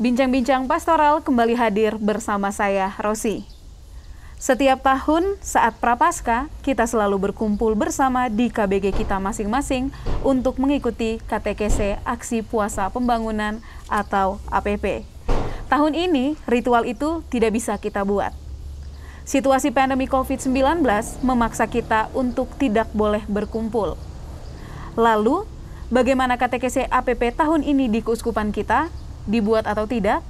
Bincang-bincang pastoral kembali hadir bersama saya, Rosi. Setiap tahun saat Prapaskah, kita selalu berkumpul bersama di KBG kita masing-masing untuk mengikuti KTKC Aksi Puasa Pembangunan atau APP. Tahun ini, ritual itu tidak bisa kita buat. Situasi pandemi COVID-19 memaksa kita untuk tidak boleh berkumpul. Lalu, bagaimana KTKC APP tahun ini di keuskupan kita? Dibuat atau tidak?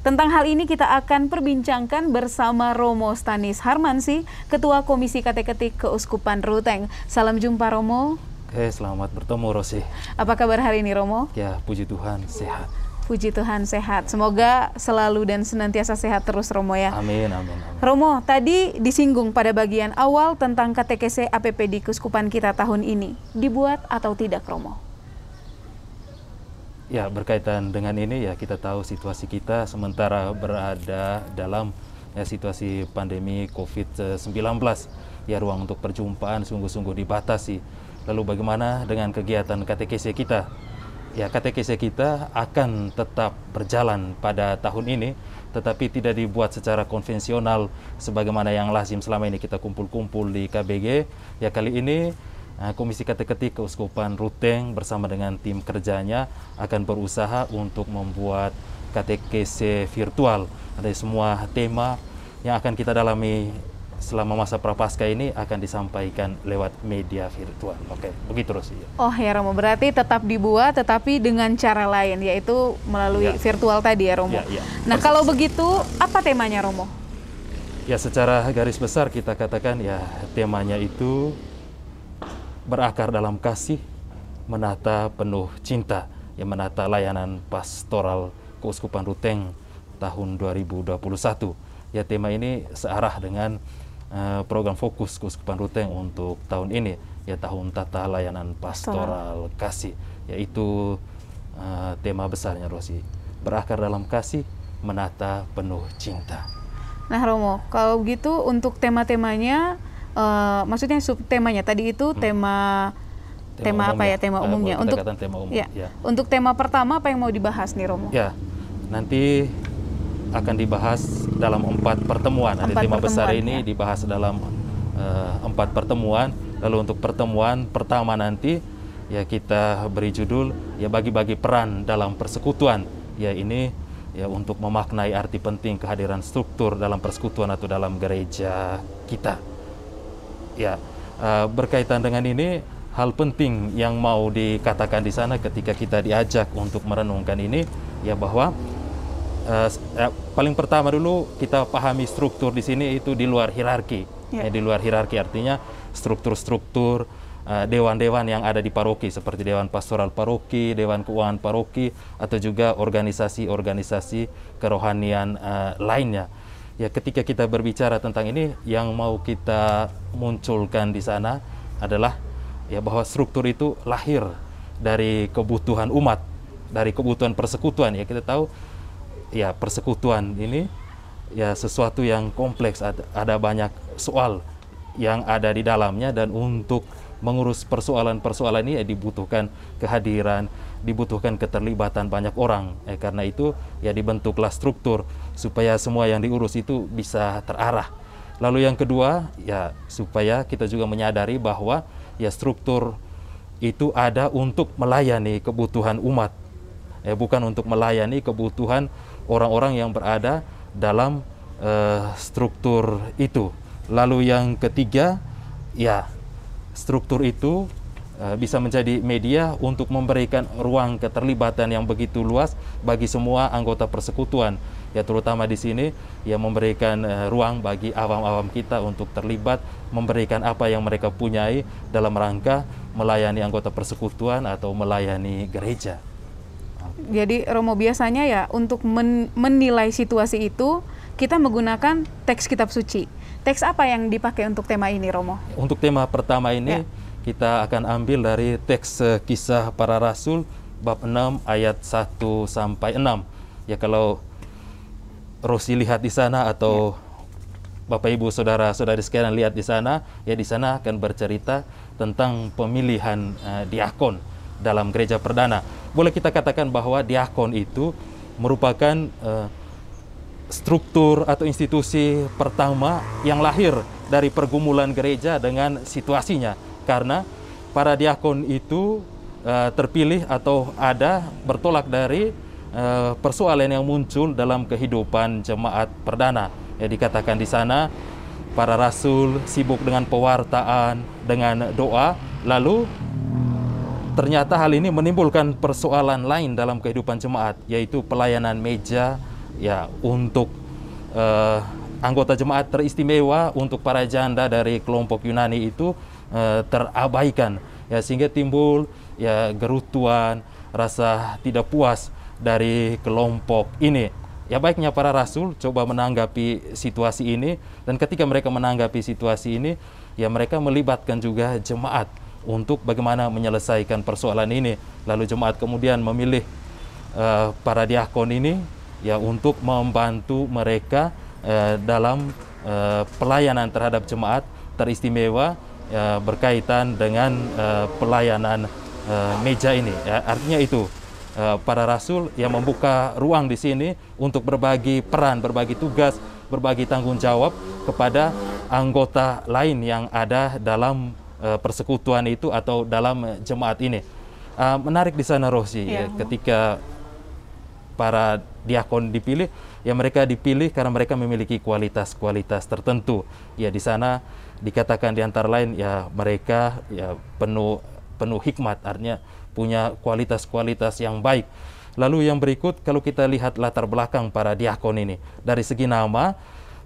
Tentang hal ini kita akan perbincangkan bersama Romo Stanis Harmansi, Ketua Komisi Kateketik Keuskupan Ruteng. Salam jumpa Romo. Oke, selamat bertemu Rosi. Apa kabar hari ini Romo? Ya, puji Tuhan, sehat. Puji Tuhan sehat. Semoga selalu dan senantiasa sehat terus Romo ya. Amin, amin, amin. Romo, tadi disinggung pada bagian awal tentang KTKC APP di Keuskupan kita tahun ini. Dibuat atau tidak Romo? Ya, berkaitan dengan ini ya kita tahu situasi kita sementara berada dalam ya, situasi pandemi COVID-19. Ya, ruang untuk perjumpaan sungguh-sungguh dibatasi. Lalu bagaimana dengan kegiatan KTKC kita? Ya, KTKC kita akan tetap berjalan pada tahun ini, tetapi tidak dibuat secara konvensional sebagaimana yang lazim selama ini kita kumpul-kumpul di KBG. Ya, kali ini Nah, Komisi Kateketik Keuskupan Ruteng bersama dengan tim kerjanya akan berusaha untuk membuat KTKC virtual. Ada semua tema yang akan kita dalami selama masa prapaskah ini akan disampaikan lewat media virtual. Oke, begitu terus. Oh ya Romo, berarti tetap dibuat tetapi dengan cara lain yaitu melalui ya. virtual tadi ya Romo. Ya, ya. Nah, Persis. kalau begitu apa temanya Romo? Ya, secara garis besar kita katakan ya temanya itu berakar dalam kasih, menata penuh cinta, yang menata layanan pastoral Keuskupan Ruteng tahun 2021. Ya tema ini searah dengan uh, program fokus Keuskupan Ruteng untuk tahun ini, ya tahun tata layanan pastoral kasih, yaitu uh, tema besarnya Rosi. Berakar dalam kasih, menata penuh cinta. Nah Romo, kalau gitu untuk tema-temanya uh, maksudnya subtemanya tadi itu hmm. tema tema, tema apa ya? Tema umumnya. uh, untuk tema umum, ya. ya. untuk tema pertama apa yang mau dibahas nih Romo ya nanti akan dibahas dalam empat pertemuan. Empat ada tema besar ini ya. dibahas dalam uh, empat pertemuan. Lalu untuk pertemuan pertama nanti ya kita beri judul ya bagi-bagi peran dalam persekutuan. Ya ini ya untuk memaknai arti penting kehadiran struktur dalam persekutuan atau dalam gereja kita ya uh, berkaitan dengan ini hal penting yang mau dikatakan di sana ketika kita diajak untuk merenungkan ini ya bahwa uh, eh, paling pertama dulu kita pahami struktur di sini itu di luar hierarki ya. eh, di luar hierarki artinya struktur-struktur uh, dewan-dewan yang ada di paroki seperti dewan pastoral paroki, dewan keuangan paroki atau juga organisasi-organisasi kerohanian uh, lainnya ya ketika kita berbicara tentang ini yang mau kita munculkan di sana adalah ya bahwa struktur itu lahir dari kebutuhan umat, dari kebutuhan persekutuan. Ya kita tahu ya persekutuan ini ya sesuatu yang kompleks. Ada, banyak soal yang ada di dalamnya dan untuk mengurus persoalan-persoalan ini ya dibutuhkan kehadiran, dibutuhkan keterlibatan banyak orang. Eh, karena itu ya dibentuklah struktur supaya semua yang diurus itu bisa terarah. Lalu yang kedua ya supaya kita juga menyadari bahwa ya struktur itu ada untuk melayani kebutuhan umat. Eh, bukan untuk melayani kebutuhan orang-orang yang berada dalam eh, struktur itu. Lalu yang ketiga ya struktur itu bisa menjadi media untuk memberikan ruang keterlibatan yang begitu luas bagi semua anggota persekutuan ya terutama di sini ya memberikan uh, ruang bagi awam-awam kita untuk terlibat memberikan apa yang mereka punyai dalam rangka melayani anggota persekutuan atau melayani gereja. Jadi Romo biasanya ya untuk men menilai situasi itu kita menggunakan teks kitab suci Teks apa yang dipakai untuk tema ini, Romo? Untuk tema pertama ini, ya. Kita akan ambil dari teks uh, kisah para rasul bab 6 ayat 1 sampai 6. Ya kalau Rosi lihat di sana atau ya. Bapak Ibu saudara-saudari sekalian lihat di sana, ya di sana akan bercerita tentang pemilihan uh, diakon dalam gereja perdana. Boleh kita katakan bahwa diakon itu merupakan uh, struktur atau institusi pertama yang lahir dari pergumulan gereja dengan situasinya karena para diakon itu uh, terpilih atau ada bertolak dari uh, persoalan yang muncul dalam kehidupan jemaat perdana. Ya dikatakan di sana para rasul sibuk dengan pewartaan dengan doa. Lalu ternyata hal ini menimbulkan persoalan lain dalam kehidupan jemaat yaitu pelayanan meja ya untuk uh, anggota jemaat teristimewa untuk para janda dari kelompok Yunani itu uh, terabaikan. Ya sehingga timbul ya gerutuan rasa tidak puas dari kelompok ini. Ya baiknya para rasul coba menanggapi situasi ini dan ketika mereka menanggapi situasi ini ya mereka melibatkan juga jemaat untuk bagaimana menyelesaikan persoalan ini. Lalu jemaat kemudian memilih uh, para diakon ini ya untuk membantu mereka uh, dalam uh, pelayanan terhadap jemaat teristimewa ya, berkaitan dengan uh, pelayanan uh, meja ini. Ya, artinya itu uh, para rasul yang membuka ruang di sini untuk berbagi peran, berbagi tugas, berbagi tanggung jawab kepada anggota lain yang ada dalam uh, persekutuan itu atau dalam jemaat ini. Uh, menarik di sana Rosi ya, ya ketika para diakon dipilih, ya mereka dipilih karena mereka memiliki kualitas-kualitas tertentu. Ya di sana dikatakan di antara lain ya mereka ya penuh penuh hikmat, artinya punya kualitas-kualitas yang baik. Lalu yang berikut kalau kita lihat latar belakang para diakon ini dari segi nama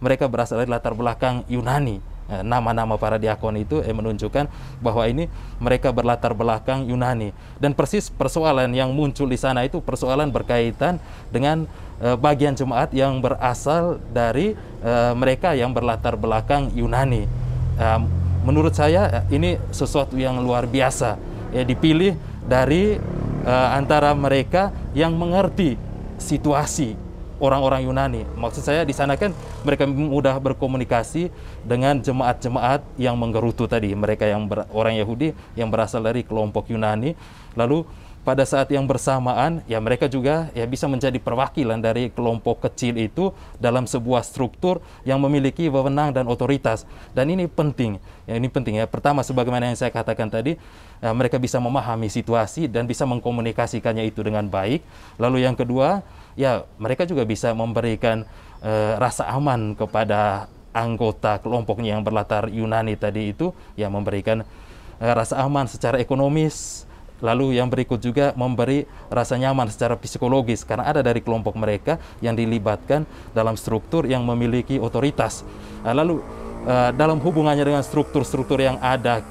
mereka berasal dari latar belakang Yunani Eh, nama-nama para diakon itu eh, menunjukkan bahwa ini mereka berlatar belakang Yunani dan persis persoalan yang muncul di sana itu persoalan berkaitan dengan eh, bagian jemaat yang berasal dari eh, mereka yang berlatar belakang Yunani. Eh, menurut saya eh, ini sesuatu yang luar biasa ya dipilih dari eh, antara mereka yang mengerti situasi orang-orang Yunani. Maksud saya di sana kan mereka mudah berkomunikasi dengan jemaat-jemaat yang menggerutu tadi, mereka yang ber, orang Yahudi yang berasal dari kelompok Yunani. Lalu pada saat yang bersamaan ya mereka juga ya bisa menjadi perwakilan dari kelompok kecil itu dalam sebuah struktur yang memiliki wewenang dan otoritas. Dan ini penting ya ini penting ya. Pertama sebagaimana yang saya katakan tadi ya, mereka bisa memahami situasi dan bisa mengkomunikasikannya itu dengan baik. Lalu yang kedua ya mereka juga bisa memberikan uh, rasa aman kepada anggota kelompoknya yang berlatar Yunani tadi itu ya memberikan uh, rasa aman secara ekonomis Lalu yang berikut juga memberi rasa nyaman secara psikologis karena ada dari kelompok mereka yang dilibatkan dalam struktur yang memiliki otoritas. Nah, lalu uh, dalam hubungannya dengan struktur-struktur yang ada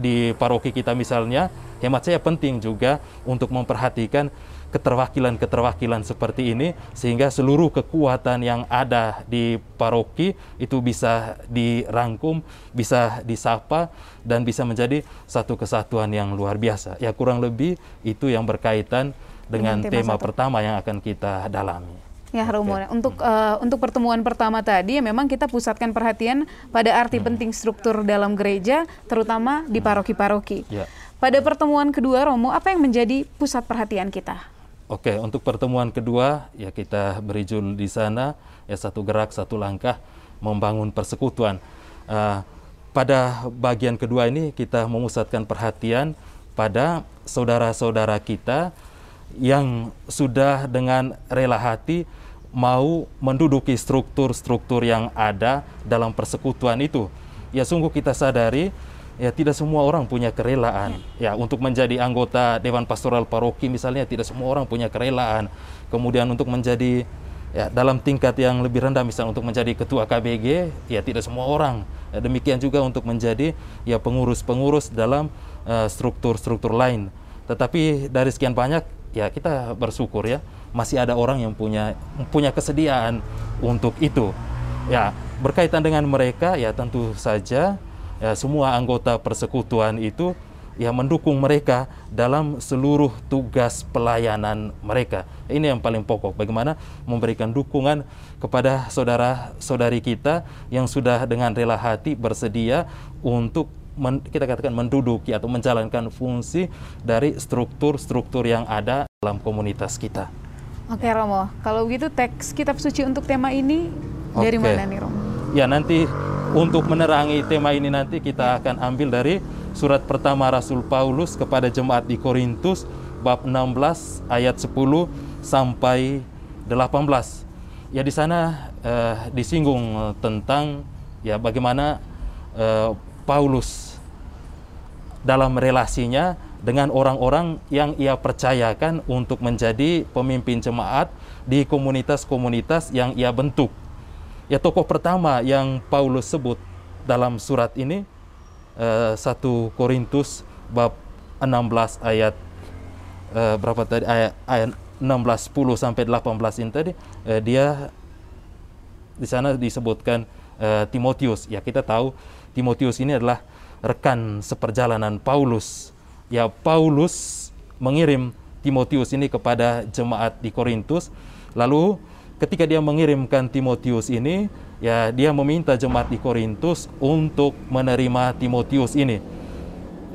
di paroki kita misalnya, hemat saya penting juga untuk memperhatikan keterwakilan-keterwakilan seperti ini sehingga seluruh kekuatan yang ada di paroki itu bisa dirangkum, bisa disapa dan bisa menjadi satu kesatuan yang luar biasa. Ya kurang lebih itu yang berkaitan dengan, dengan tema, tema pertama yang akan kita dalami. Ya, Romo. Okay. Untuk uh, untuk pertemuan pertama tadi ya memang kita pusatkan perhatian pada arti hmm. penting struktur dalam gereja, terutama di paroki-paroki. Yeah. Pada pertemuan kedua, Romo, apa yang menjadi pusat perhatian kita? Oke, untuk pertemuan kedua ya kita beri judul di sana ya satu gerak satu langkah membangun persekutuan. Uh, pada bagian kedua ini kita memusatkan perhatian pada saudara-saudara kita yang sudah dengan rela hati mau menduduki struktur-struktur yang ada dalam persekutuan itu. Ya sungguh kita sadari ya tidak semua orang punya kerelaan. Ya. ya untuk menjadi anggota dewan pastoral paroki misalnya tidak semua orang punya kerelaan. Kemudian untuk menjadi ya dalam tingkat yang lebih rendah misalnya untuk menjadi ketua KBG ya tidak semua orang. Ya, demikian juga untuk menjadi ya pengurus-pengurus dalam uh, struktur-struktur lain. Tetapi dari sekian banyak ya kita bersyukur ya masih ada orang yang punya punya kesediaan untuk itu. Ya berkaitan dengan mereka ya tentu saja ya, semua anggota persekutuan itu ya mendukung mereka dalam seluruh tugas pelayanan mereka. Ini yang paling pokok. Bagaimana memberikan dukungan kepada saudara-saudari kita yang sudah dengan rela hati bersedia untuk men, kita katakan menduduki atau menjalankan fungsi dari struktur-struktur yang ada dalam komunitas kita. Oke Romo, kalau begitu teks kitab suci untuk tema ini dari mana nih Romo? Ya nanti untuk menerangi tema ini nanti kita akan ambil dari surat pertama Rasul Paulus kepada jemaat di Korintus bab 16 ayat 10 sampai 18. Ya di sana eh, disinggung tentang ya bagaimana eh, Paulus dalam relasinya dengan orang-orang yang ia percayakan untuk menjadi pemimpin jemaat di komunitas-komunitas yang ia bentuk. Ya tokoh pertama yang Paulus sebut dalam surat ini eh, 1 Korintus bab 16 ayat eh, berapa tadi ayat, ayat 16 10 sampai 18 ini tadi eh, dia di sana disebutkan Timotius. Ya kita tahu Timotius ini adalah rekan seperjalanan Paulus. Ya Paulus mengirim Timotius ini kepada jemaat di Korintus. Lalu ketika dia mengirimkan Timotius ini, ya dia meminta jemaat di Korintus untuk menerima Timotius ini.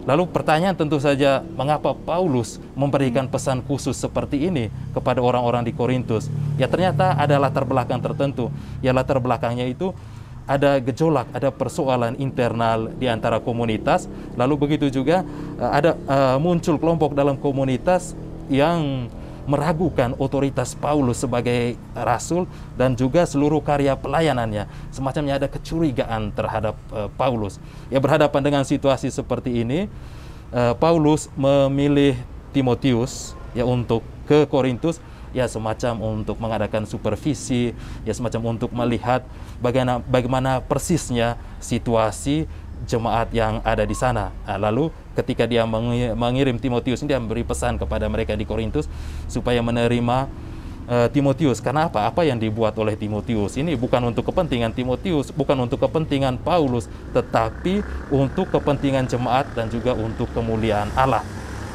Lalu pertanyaan tentu saja, mengapa Paulus memberikan pesan khusus seperti ini kepada orang-orang di Korintus? Ya ternyata ada latar belakang tertentu. Ya latar belakangnya itu ada gejolak, ada persoalan internal di antara komunitas. Lalu begitu juga eh, ada eh, muncul kelompok dalam komunitas yang meragukan otoritas Paulus sebagai rasul dan juga seluruh karya pelayanannya. Semacamnya ada kecurigaan terhadap eh, Paulus. Ya berhadapan dengan situasi seperti ini, eh, Paulus memilih Timotius ya untuk ke Korintus ya semacam untuk mengadakan supervisi, ya semacam untuk melihat bagaimana bagaimana persisnya situasi jemaat yang ada di sana. Nah, lalu ketika dia mengi- mengirim Timotius dia memberi pesan kepada mereka di Korintus supaya menerima eh, Timotius. Karena apa? Apa yang dibuat oleh Timotius ini bukan untuk kepentingan Timotius, bukan untuk kepentingan Paulus, tetapi untuk kepentingan jemaat dan juga untuk kemuliaan Allah.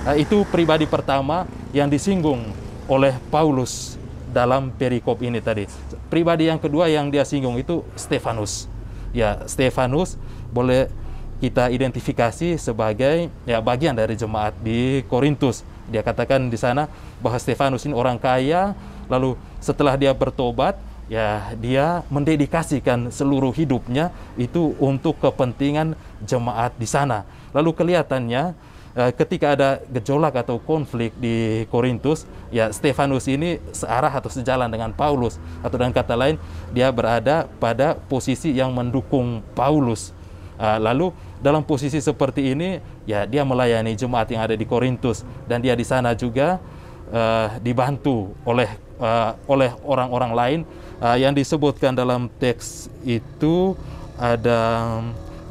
Nah, itu pribadi pertama yang disinggung oleh Paulus dalam perikop ini tadi. Pribadi yang kedua yang dia singgung itu Stefanus. Ya, Stefanus boleh kita identifikasi sebagai ya bagian dari jemaat di Korintus. Dia katakan di sana bahwa Stefanus ini orang kaya, lalu setelah dia bertobat, ya dia mendedikasikan seluruh hidupnya itu untuk kepentingan jemaat di sana. Lalu kelihatannya eh, ketika ada gejolak atau konflik di Korintus, ya Stefanus ini searah atau sejalan dengan Paulus atau dengan kata lain dia berada pada posisi yang mendukung Paulus. Ah, lalu dalam posisi seperti ini, ya dia melayani jemaat yang ada di Korintus dan dia di sana juga eh, dibantu oleh eh, oleh orang-orang lain. Ah, yang disebutkan dalam teks itu ada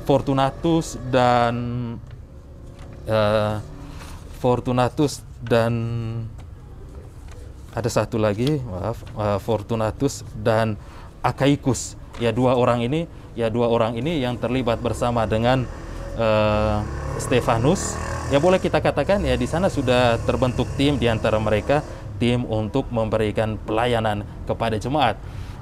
Fortunatus dan eh, Fortunatus dan ada satu lagi maaf eh, Fortunatus dan Akaikus ya dua orang ini ya dua orang ini yang terlibat bersama dengan eh, Stefanus. Ya boleh kita katakan ya di sana sudah terbentuk tim di antara mereka tim untuk memberikan pelayanan kepada jemaat.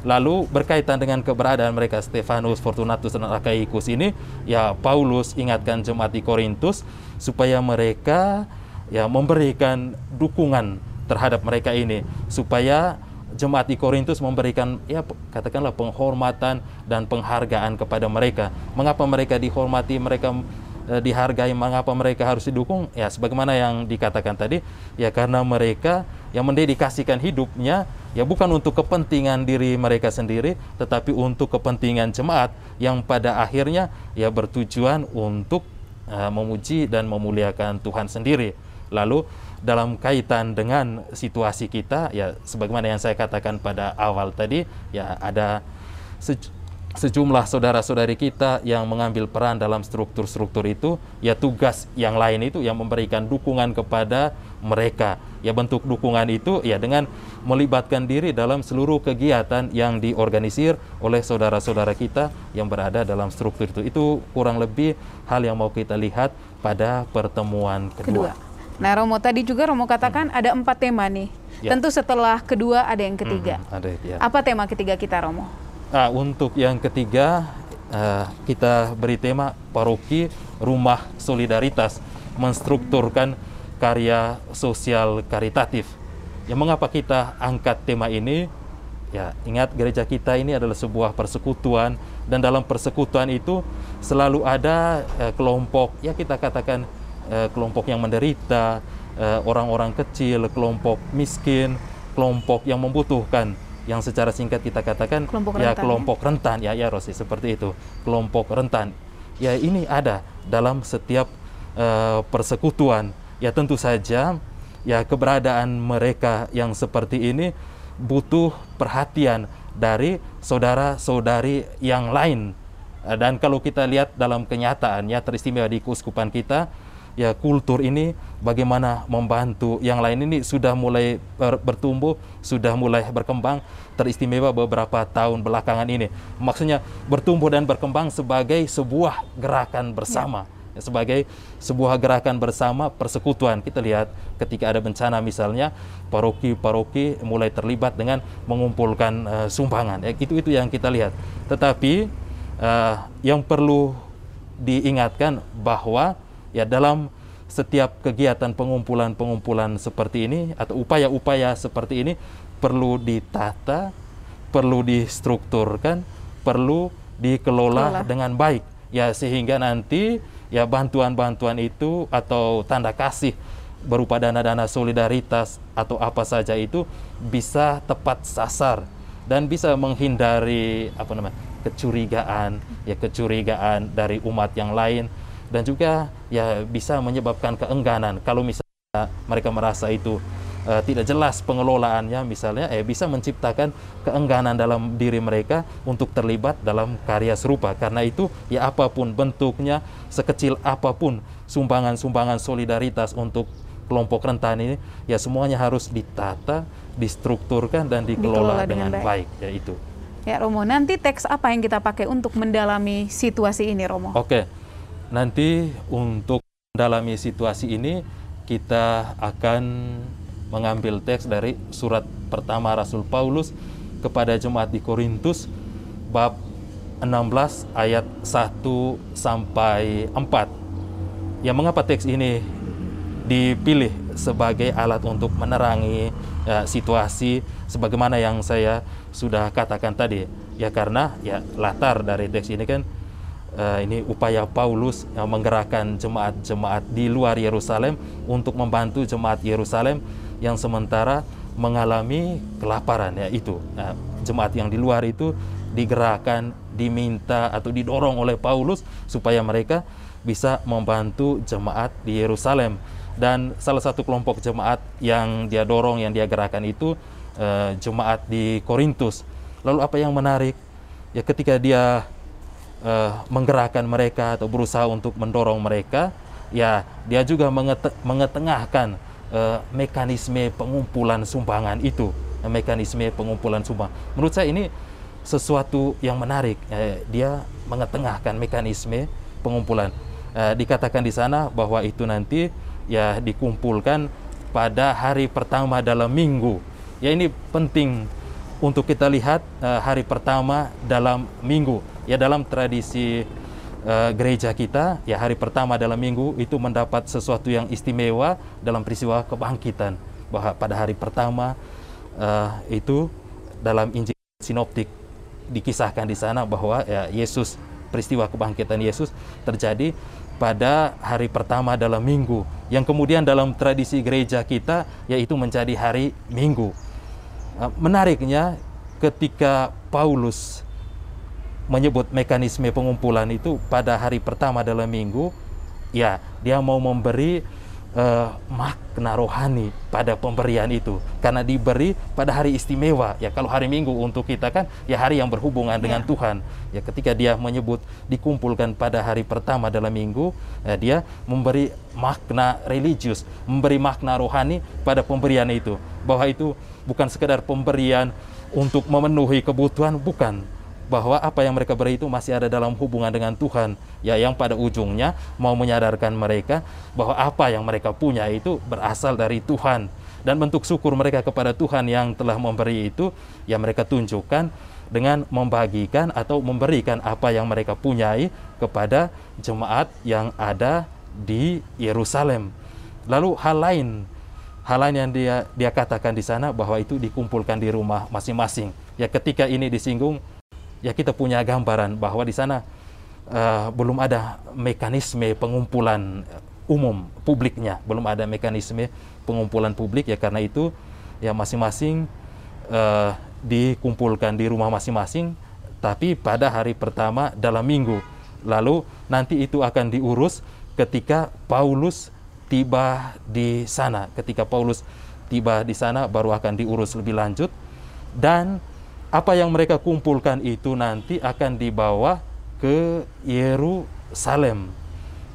Lalu berkaitan dengan keberadaan mereka Stefanus, Fortunatus dan Akaikus ini, ya Paulus ingatkan jemaat di Korintus supaya mereka ya memberikan dukungan terhadap mereka ini supaya jemaat di Korintus memberikan ya katakanlah penghormatan dan penghargaan kepada mereka. Mengapa mereka dihormati, mereka eh, dihargai, mengapa mereka harus didukung? Ya sebagaimana yang dikatakan tadi, ya karena mereka yang mendedikasikan hidupnya ya bukan untuk kepentingan diri mereka sendiri, tetapi untuk kepentingan jemaat yang pada akhirnya ya bertujuan untuk eh, memuji dan memuliakan Tuhan sendiri. Lalu dalam kaitan dengan situasi kita ya sebagaimana yang saya katakan pada awal tadi ya ada sej- sejumlah saudara-saudari kita yang mengambil peran dalam struktur-struktur itu ya tugas yang lain itu yang memberikan dukungan kepada mereka ya bentuk dukungan itu ya dengan melibatkan diri dalam seluruh kegiatan yang diorganisir oleh saudara-saudara kita yang berada dalam struktur itu itu kurang lebih hal yang mau kita lihat pada pertemuan kedua. kedua. Nah, Romo tadi juga Romo katakan ada empat tema nih. Ya. Tentu setelah kedua ada yang ketiga. Mhm, ada ya. Apa tema ketiga kita, Romo? Nah, untuk yang ketiga eh, kita beri tema paroki rumah solidaritas menstrukturkan karya sosial karitatif. Ya mengapa kita angkat tema ini? Ya, ingat gereja kita ini adalah sebuah persekutuan dan dalam persekutuan itu selalu ada eh, kelompok ya kita katakan eh, kelompok yang menderita, eh, orang-orang kecil, kelompok miskin, kelompok yang membutuhkan. Yang secara singkat kita katakan kelompok ya rentan, kelompok rentan. Ya ya Rosi seperti itu. Kelompok rentan. Ya ini ada dalam setiap uh, persekutuan. Ya tentu saja ya keberadaan mereka yang seperti ini butuh perhatian dari saudara-saudari yang lain. Dan kalau kita lihat dalam kenyataan ya teristimewa di keuskupan kita ya kultur ini bagaimana membantu yang lain ini sudah mulai bertumbuh, sudah mulai berkembang teristimewa beberapa tahun belakangan ini. Maksudnya bertumbuh dan berkembang sebagai sebuah gerakan bersama. Ya. Sebagai sebuah gerakan bersama persekutuan. Kita lihat ketika ada bencana misalnya, paroki-paroki mulai terlibat dengan mengumpulkan uh, sumbangan. Ya, itu itu yang kita lihat. Tetapi uh, yang perlu diingatkan bahwa ya dalam setiap kegiatan pengumpulan-pengumpulan seperti ini atau upaya-upaya seperti ini perlu ditata, perlu distrukturkan, perlu dikelola Kelola. dengan baik ya sehingga nanti ya bantuan-bantuan itu atau tanda kasih berupa dana-dana solidaritas atau apa saja itu bisa tepat sasar dan bisa menghindari apa namanya kecurigaan ya kecurigaan dari umat yang lain dan juga ya bisa menyebabkan keengganan kalau misalnya mereka merasa itu uh, tidak jelas pengelolaannya misalnya eh bisa menciptakan keengganan dalam diri mereka untuk terlibat dalam karya serupa karena itu ya apa pun bentuknya sekecil apa pun sumbangan-sumbangan solidaritas untuk kelompok rentan ini ya semuanya harus ditata, distrukturkan dan dikelola, dikelola dengan, dengan baik. baik ya itu. Ya Romo, nanti teks apa yang kita pakai untuk mendalami situasi ini Romo? Oke. Nanti untuk mendalami situasi ini kita akan mengambil teks dari surat pertama Rasul Paulus kepada jemaat di Korintus bab 16 ayat 1 sampai 4. Ya mengapa teks ini dipilih sebagai alat untuk menerangi ya, situasi sebagaimana yang saya sudah katakan tadi ya karena ya latar dari teks ini kan uh, ini upaya Paulus yang menggerakkan jemaat-jemaat di luar Yerusalem untuk membantu jemaat Yerusalem yang sementara mengalami kelaparan ya itu. Nah, jemaat yang di luar itu digerakkan diminta atau didorong oleh Paulus supaya mereka bisa membantu jemaat di Yerusalem. Dan salah satu kelompok jemaat yang dia dorong yang dia gerakan itu uh, jemaat di Korintus. Lalu apa yang menarik? Ya ketika dia uh, menggerakkan mereka atau berusaha untuk mendorong mereka, ya dia juga mengete mengetengahkan uh, mekanisme pengumpulan sumbangan itu, uh, mekanisme pengumpulan sumbang. Menurut saya ini sesuatu yang menarik. Uh, dia mengetengahkan mekanisme pengumpulan. Uh, dikatakan di sana bahwa itu nanti ya dikumpulkan pada hari pertama dalam minggu. Ya ini penting untuk kita lihat uh, hari pertama dalam minggu. Ya dalam tradisi uh, gereja kita ya hari pertama dalam minggu itu mendapat sesuatu yang istimewa dalam peristiwa kebangkitan. Bahwa pada hari pertama uh, itu dalam Injil sinoptik dikisahkan di sana bahwa ya Yesus peristiwa kebangkitan Yesus terjadi pada hari pertama dalam minggu. Yang kemudian dalam tradisi gereja kita yaitu menjadi hari minggu menariknya ketika Paulus menyebut mekanisme pengumpulan itu pada hari pertama dalam minggu, ya dia mau memberi uh, makna rohani pada pemberian itu. Karena diberi pada hari istimewa. Ya kalau hari minggu untuk kita kan ya hari yang berhubungan dengan ya. Tuhan. Ya ketika dia menyebut dikumpulkan pada hari pertama dalam minggu ya, dia memberi makna religius memberi makna rohani pada pemberian itu. Bahwa itu bukan sekedar pemberian untuk memenuhi kebutuhan bukan. Bahwa apa yang mereka beri itu masih ada dalam hubungan dengan Tuhan. Ya yang pada ujungnya mau menyadarkan mereka bahwa apa yang mereka punya itu berasal dari Tuhan. Dan bentuk syukur mereka kepada Tuhan yang telah memberi itu ya mereka tunjukkan dengan membagikan atau memberikan apa yang mereka punyai kepada jemaat yang ada di Yerusalem. Lalu hal lain hal lain yang dia dia katakan di sana bahwa itu dikumpulkan di rumah masing-masing. Ya ketika ini disinggung, ya kita punya gambaran bahwa di sana uh, belum ada mekanisme pengumpulan umum publiknya, belum ada mekanisme pengumpulan publik. Ya karena itu ya masing-masing uh, dikumpulkan di rumah masing-masing tapi pada hari pertama dalam minggu. Lalu nanti itu akan diurus ketika Paulus tiba di sana. Ketika Paulus tiba di sana baru akan diurus lebih lanjut. Dan apa yang mereka kumpulkan itu nanti akan dibawa ke Yerusalem.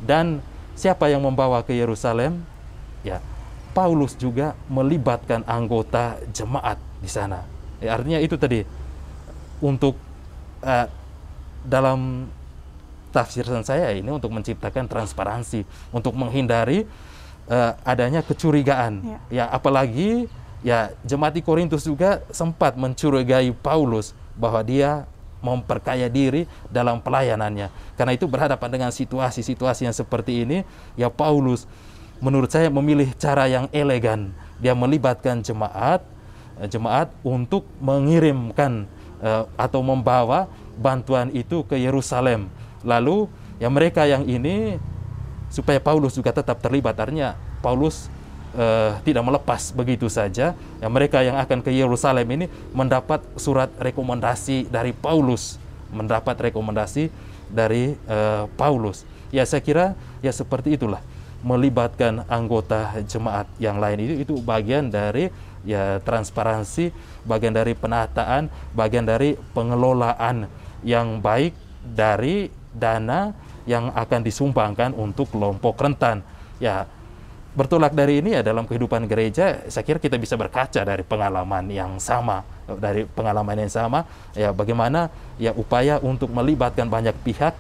Dan siapa yang membawa ke Yerusalem? Ya Paulus juga melibatkan anggota jemaat di sana. Ya, artinya itu tadi untuk uh, dalam tafsiran saya ini untuk menciptakan transparansi, untuk menghindari uh, adanya kecurigaan. Ya. ya, apalagi ya jemaat di Korintus juga sempat mencurigai Paulus bahwa dia memperkaya diri dalam pelayanannya. Karena itu berhadapan dengan situasi-situasi yang seperti ini, ya Paulus menurut saya memilih cara yang elegan. Dia melibatkan jemaat, eh, jemaat untuk mengirimkan uh, atau membawa bantuan itu ke Yerusalem. Lalu ya mereka yang ini supaya Paulus juga tetap terlibat. Artinya Paulus uh, tidak melepas begitu saja. Ya mereka yang akan ke Yerusalem ini mendapat surat rekomendasi dari Paulus, mendapat rekomendasi dari uh, Paulus. Ya saya kira ya seperti itulah melibatkan anggota jemaat yang lain itu itu bagian dari ya transparansi, bagian dari penataan, bagian dari pengelolaan yang baik dari dana yang akan disumbangkan untuk kelompok rentan. Ya, bertolak dari ini ya dalam kehidupan gereja, saya kira kita bisa berkaca dari pengalaman yang sama, dari pengalaman yang sama, ya bagaimana ya upaya untuk melibatkan banyak pihak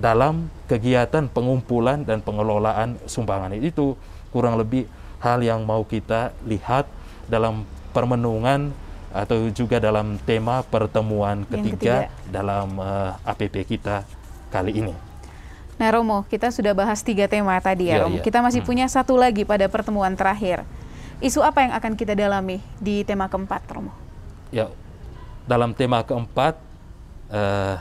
dalam kegiatan pengumpulan dan pengelolaan sumbangan itu kurang lebih hal yang mau kita lihat dalam permenungan atau juga dalam tema pertemuan ketiga, ketiga. dalam uh, eh, APP kita kali ini. Nah Romo, kita sudah bahas tiga tema tadi ya, ya Romo. Ya. Kita masih hmm. punya satu lagi pada pertemuan terakhir. Isu apa yang akan kita dalami di tema keempat, Romo? Ya, dalam tema keempat, uh,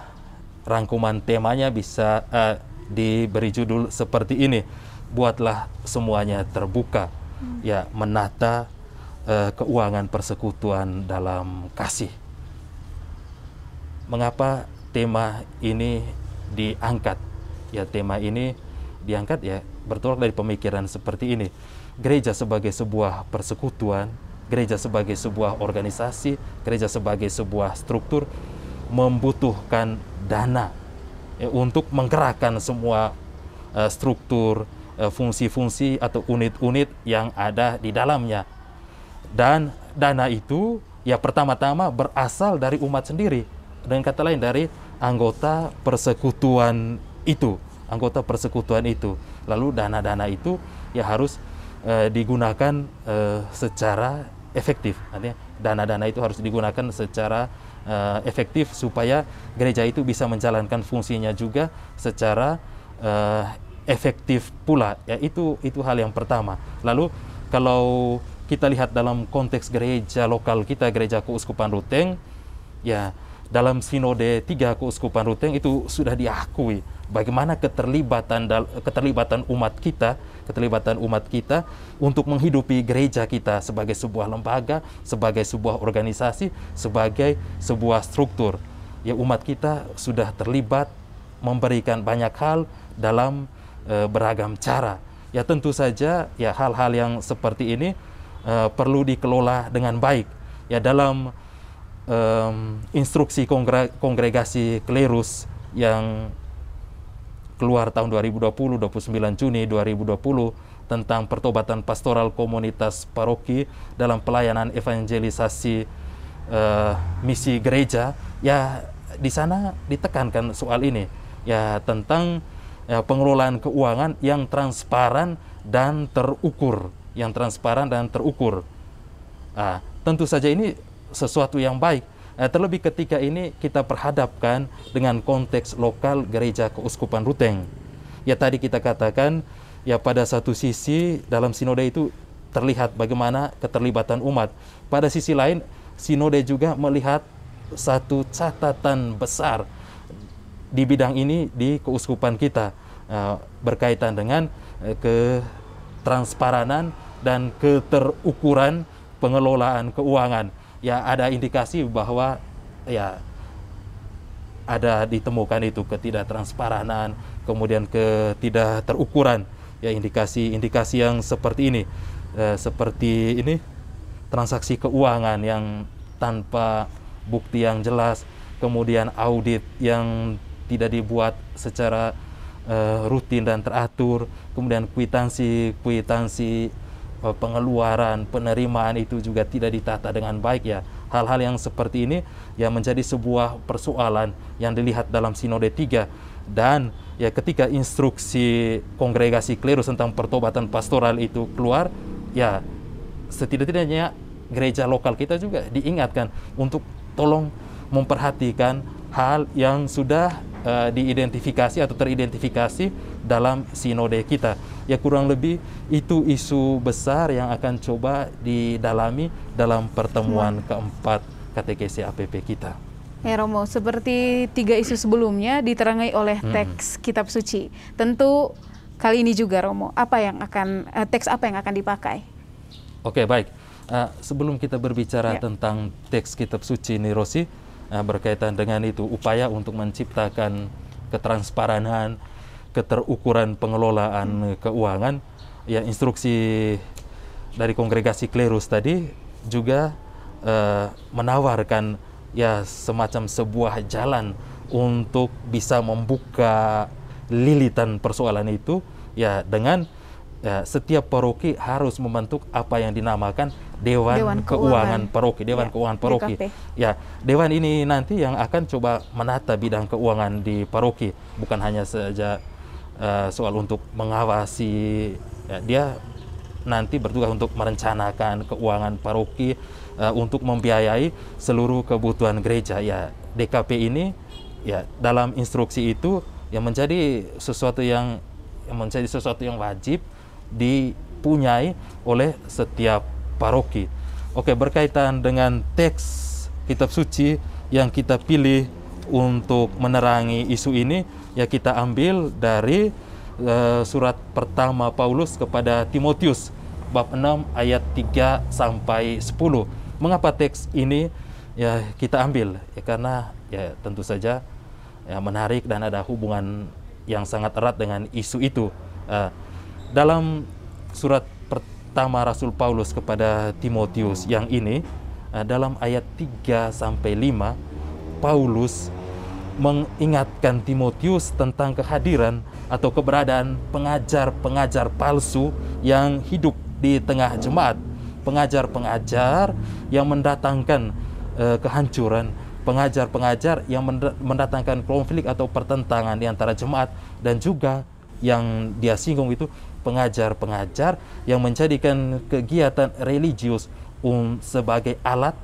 rangkuman temanya bisa uh, diberi judul seperti ini buatlah semuanya terbuka hmm. ya menata uh, keuangan persekutuan dalam kasih. Mengapa tema ini diangkat? Ya tema ini diangkat ya bertolak dari pemikiran seperti ini. Gereja sebagai sebuah persekutuan gereja sebagai sebuah organisasi gereja sebagai sebuah struktur membutuhkan dana ya, untuk menggerakkan semua uh, struktur, uh, fungsi-fungsi atau unit-unit yang ada di dalamnya. Dan dana itu ya pertama-tama berasal dari umat sendiri. Dengan kata lain dari anggota persekutuan itu, anggota persekutuan itu. Lalu dana-dana itu ya harus uh, digunakan uh, secara efektif. Artinya dana-dana itu harus digunakan secara uh, efektif supaya gereja itu bisa menjalankan fungsinya juga secara uh, efektif pula ya itu itu hal yang pertama lalu kalau kita lihat dalam konteks gereja lokal kita gereja keuskupan Ruteng ya dalam sinode tiga keuskupan Ruteng itu sudah diakui bagaimana keterlibatan keterlibatan umat kita, keterlibatan umat kita untuk menghidupi gereja kita sebagai sebuah lembaga, sebagai sebuah organisasi, sebagai sebuah struktur. Ya umat kita sudah terlibat memberikan banyak hal dalam e, beragam cara. Ya tentu saja ya hal-hal yang seperti ini e, perlu dikelola dengan baik. Ya dalam e, instruksi kongre kongregasi klerus yang keluar tahun 2020, 29 Juni 2020 tentang pertobatan pastoral komunitas paroki dalam pelayanan evangelisasi uh, misi gereja, ya di sana ditekankan soal ini, ya tentang ya, pengelolaan keuangan yang transparan dan terukur, yang transparan dan terukur. Nah, tentu saja ini sesuatu yang baik Eh, terlebih ketika ini kita perhadapkan dengan konteks lokal gereja keuskupan Ruteng. Ya tadi kita katakan ya pada satu sisi dalam sinode itu terlihat bagaimana keterlibatan umat. Pada sisi lain, sinode juga melihat satu catatan besar di bidang ini di keuskupan kita uh, berkaitan dengan uh, ketransparanan dan keterukuran pengelolaan keuangan. Ya ada indikasi bahwa ya ada ditemukan itu ketidaktransparan, kemudian ketidakterukuran ya indikasi-indikasi yang seperti ini eh, seperti ini transaksi keuangan yang tanpa bukti yang jelas kemudian audit yang tidak dibuat secara eh, rutin dan teratur kemudian kwitansi kwitansi eh, pengeluaran penerimaan itu juga tidak ditata dengan baik ya. Hal-hal yang seperti ini yang menjadi sebuah persoalan yang dilihat dalam sinode 3 dan ya ketika instruksi kongregasi klerus tentang pertobatan pastoral itu keluar ya setidak-tidaknya gereja lokal kita juga diingatkan untuk tolong memperhatikan hal yang sudah uh, diidentifikasi atau teridentifikasi dalam sinode kita. Ya kurang lebih itu isu besar yang akan coba didalami dalam pertemuan hmm. keempat KTKC APP kita. Ya Romo, seperti tiga isu sebelumnya diterangai oleh hmm. teks hmm. kitab suci. Tentu kali ini juga Romo, apa yang akan uh, teks apa yang akan dipakai? Oke, baik. Uh, sebelum kita berbicara ya. tentang teks kitab suci ini Rosi, uh, berkaitan dengan itu upaya untuk menciptakan ketransparanan, keterukuran pengelolaan hmm. keuangan, ya instruksi dari kongregasi klerus tadi juga uh, menawarkan ya semacam sebuah jalan untuk bisa membuka lilitan persoalan itu ya dengan ya, setiap paroki harus membentuk apa yang dinamakan Dewan, Dewan Keuangan, Keuangan Paroki, Dewan ya, Keuangan Paroki. DKP. Ya, dewan ini nanti yang akan coba menata bidang keuangan di paroki, bukan hanya saja uh, soal untuk mengawasi ya, dia nanti bertugas untuk merencanakan keuangan paroki uh, untuk membiayai seluruh kebutuhan gereja ya DKP ini ya dalam instruksi itu yang menjadi sesuatu yang, yang menjadi sesuatu yang wajib dipunyai oleh setiap paroki. Oke, berkaitan dengan teks kitab suci yang kita pilih untuk menerangi isu ini ya kita ambil dari uh, surat pertama Paulus kepada Timotius bab 6 ayat 3 sampai 10. Mengapa teks ini ya kita ambil? Ya karena ya tentu saja ya menarik dan ada hubungan yang sangat erat dengan isu itu. Uh, dalam surat pertama Rasul Paulus kepada Timotius yang ini uh, dalam ayat 3 sampai 5 Paulus mengingatkan Timotius tentang kehadiran atau keberadaan pengajar-pengajar palsu yang hidup di tengah jemaat. Pengajar-pengajar yang mendatangkan uh, kehancuran, pengajar-pengajar yang mendatangkan konflik atau pertentangan di antara jemaat. Dan juga yang dia singgung itu pengajar-pengajar yang menjadikan kegiatan religius um, sebagai alat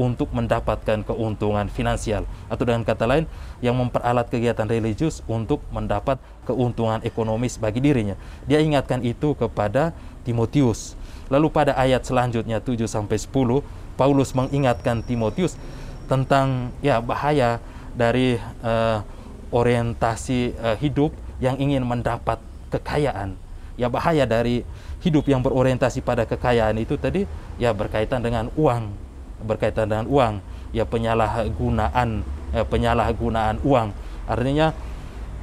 untuk mendapatkan keuntungan finansial atau dengan kata lain yang memperalat kegiatan religius untuk mendapat keuntungan ekonomis bagi dirinya. Dia ingatkan itu kepada Timotius Lalu pada ayat selanjutnya 7 sampai 10 Paulus mengingatkan Timotius tentang ya bahaya dari uh, orientasi uh, hidup yang ingin mendapat kekayaan. Ya bahaya dari hidup yang berorientasi pada kekayaan itu tadi ya berkaitan dengan uang, berkaitan dengan uang, ya penyalahgunaan ya, penyalahgunaan uang. Artinya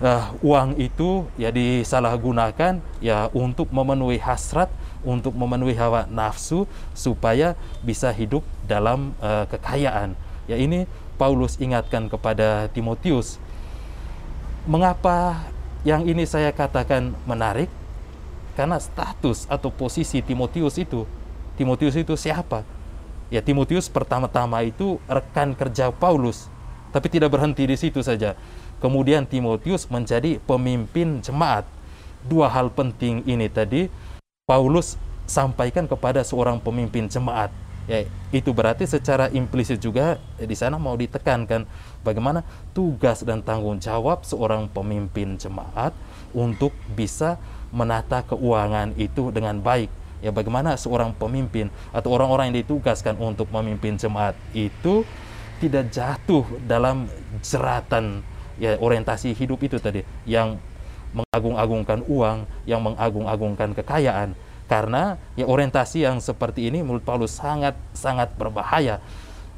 uh, uang itu ya disalahgunakan ya untuk memenuhi hasrat untuk memenuhi hawa nafsu supaya bisa hidup dalam uh, kekayaan. Ya ini Paulus ingatkan kepada Timotius. Mengapa yang ini saya katakan menarik? Karena status atau posisi Timotius itu, Timotius itu siapa? Ya Timotius pertama-tama itu rekan kerja Paulus, tapi tidak berhenti di situ saja. Kemudian Timotius menjadi pemimpin jemaat. Dua hal penting ini tadi Paulus sampaikan kepada seorang pemimpin jemaat. Ya, itu berarti secara implisit juga ya, di sana mau ditekankan bagaimana tugas dan tanggung jawab seorang pemimpin jemaat untuk bisa menata keuangan itu dengan baik. Ya bagaimana seorang pemimpin atau orang-orang yang ditugaskan untuk memimpin jemaat itu tidak jatuh dalam jeratan ya orientasi hidup itu tadi yang mengagung-agungkan uang, yang mengagung-agungkan kekayaan. Karena ya orientasi yang seperti ini menurut Paulus sangat sangat berbahaya.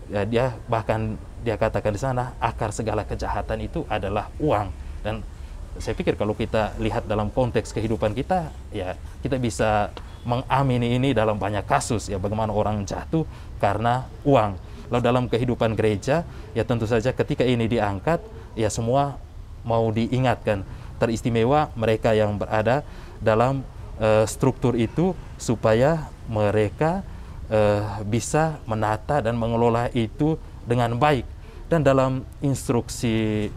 Ya, dia bahkan dia katakan di sana akar segala kejahatan itu adalah uang dan saya pikir kalau kita lihat dalam konteks kehidupan kita ya kita bisa mengamini ini dalam banyak kasus ya bagaimana orang jatuh karena uang. Lalu dalam kehidupan gereja ya tentu saja ketika ini diangkat ya semua mau diingatkan. Teristimewa mereka yang berada dalam uh, struktur itu supaya mereka uh, bisa menata dan mengelola itu dengan baik. Dan dalam instruksi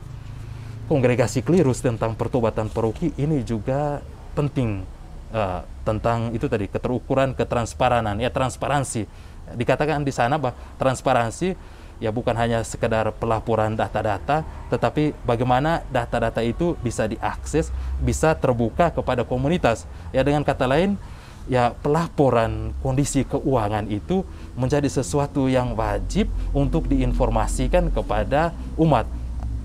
kongregasi klirus tentang pertobatan paroki ini juga penting uh, tentang itu tadi keterukuran ketransparanan ya transparansi. Dikatakan di sana bahwa transparansi ya bukan hanya sekedar pelaporan data-data tetapi bagaimana data-data itu bisa diakses bisa terbuka kepada komunitas. Ya dengan kata lain ya pelaporan kondisi keuangan itu menjadi sesuatu yang wajib untuk diinformasikan kepada umat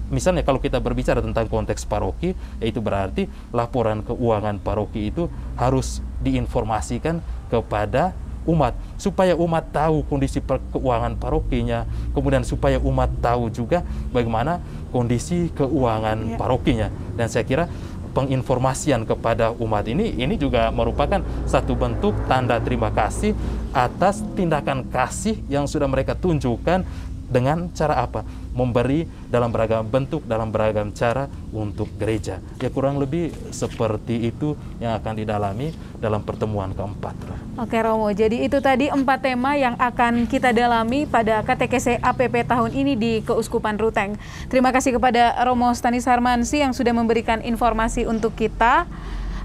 misalnya kalau kita berbicara tentang konteks paroki, yaitu berarti laporan keuangan paroki itu harus diinformasikan kepada umat supaya umat tahu kondisi keuangan parokinya, kemudian supaya umat tahu juga bagaimana kondisi keuangan ya. parokinya. Dan saya kira penginformasian kepada umat ini ini juga merupakan satu bentuk tanda terima kasih atas tindakan kasih yang sudah mereka tunjukkan dengan cara apa? Memberi dalam beragam bentuk, dalam beragam cara untuk gereja. Ya kurang lebih seperti itu yang akan didalami dalam pertemuan keempat. Oke Romo, jadi itu tadi empat tema yang akan kita dalami pada KTKC APP tahun ini di Keuskupan Ruteng. Terima kasih kepada Romo Stanis Harmansi yang sudah memberikan informasi untuk kita.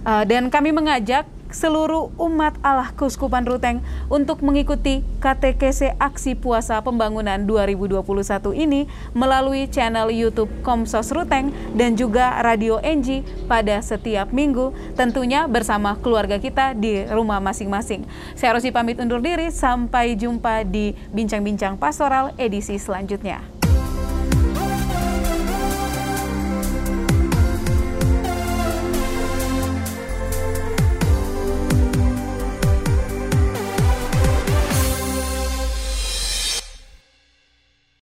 Uh, dan kami mengajak seluruh umat Allah Kuskupan Ruteng untuk mengikuti KTKC Aksi Puasa Pembangunan 2021 ini melalui channel YouTube Komsos Ruteng dan juga Radio NG pada setiap minggu tentunya bersama keluarga kita di rumah masing-masing. Saya Rosi pamit undur diri sampai jumpa di bincang-bincang pastoral edisi selanjutnya.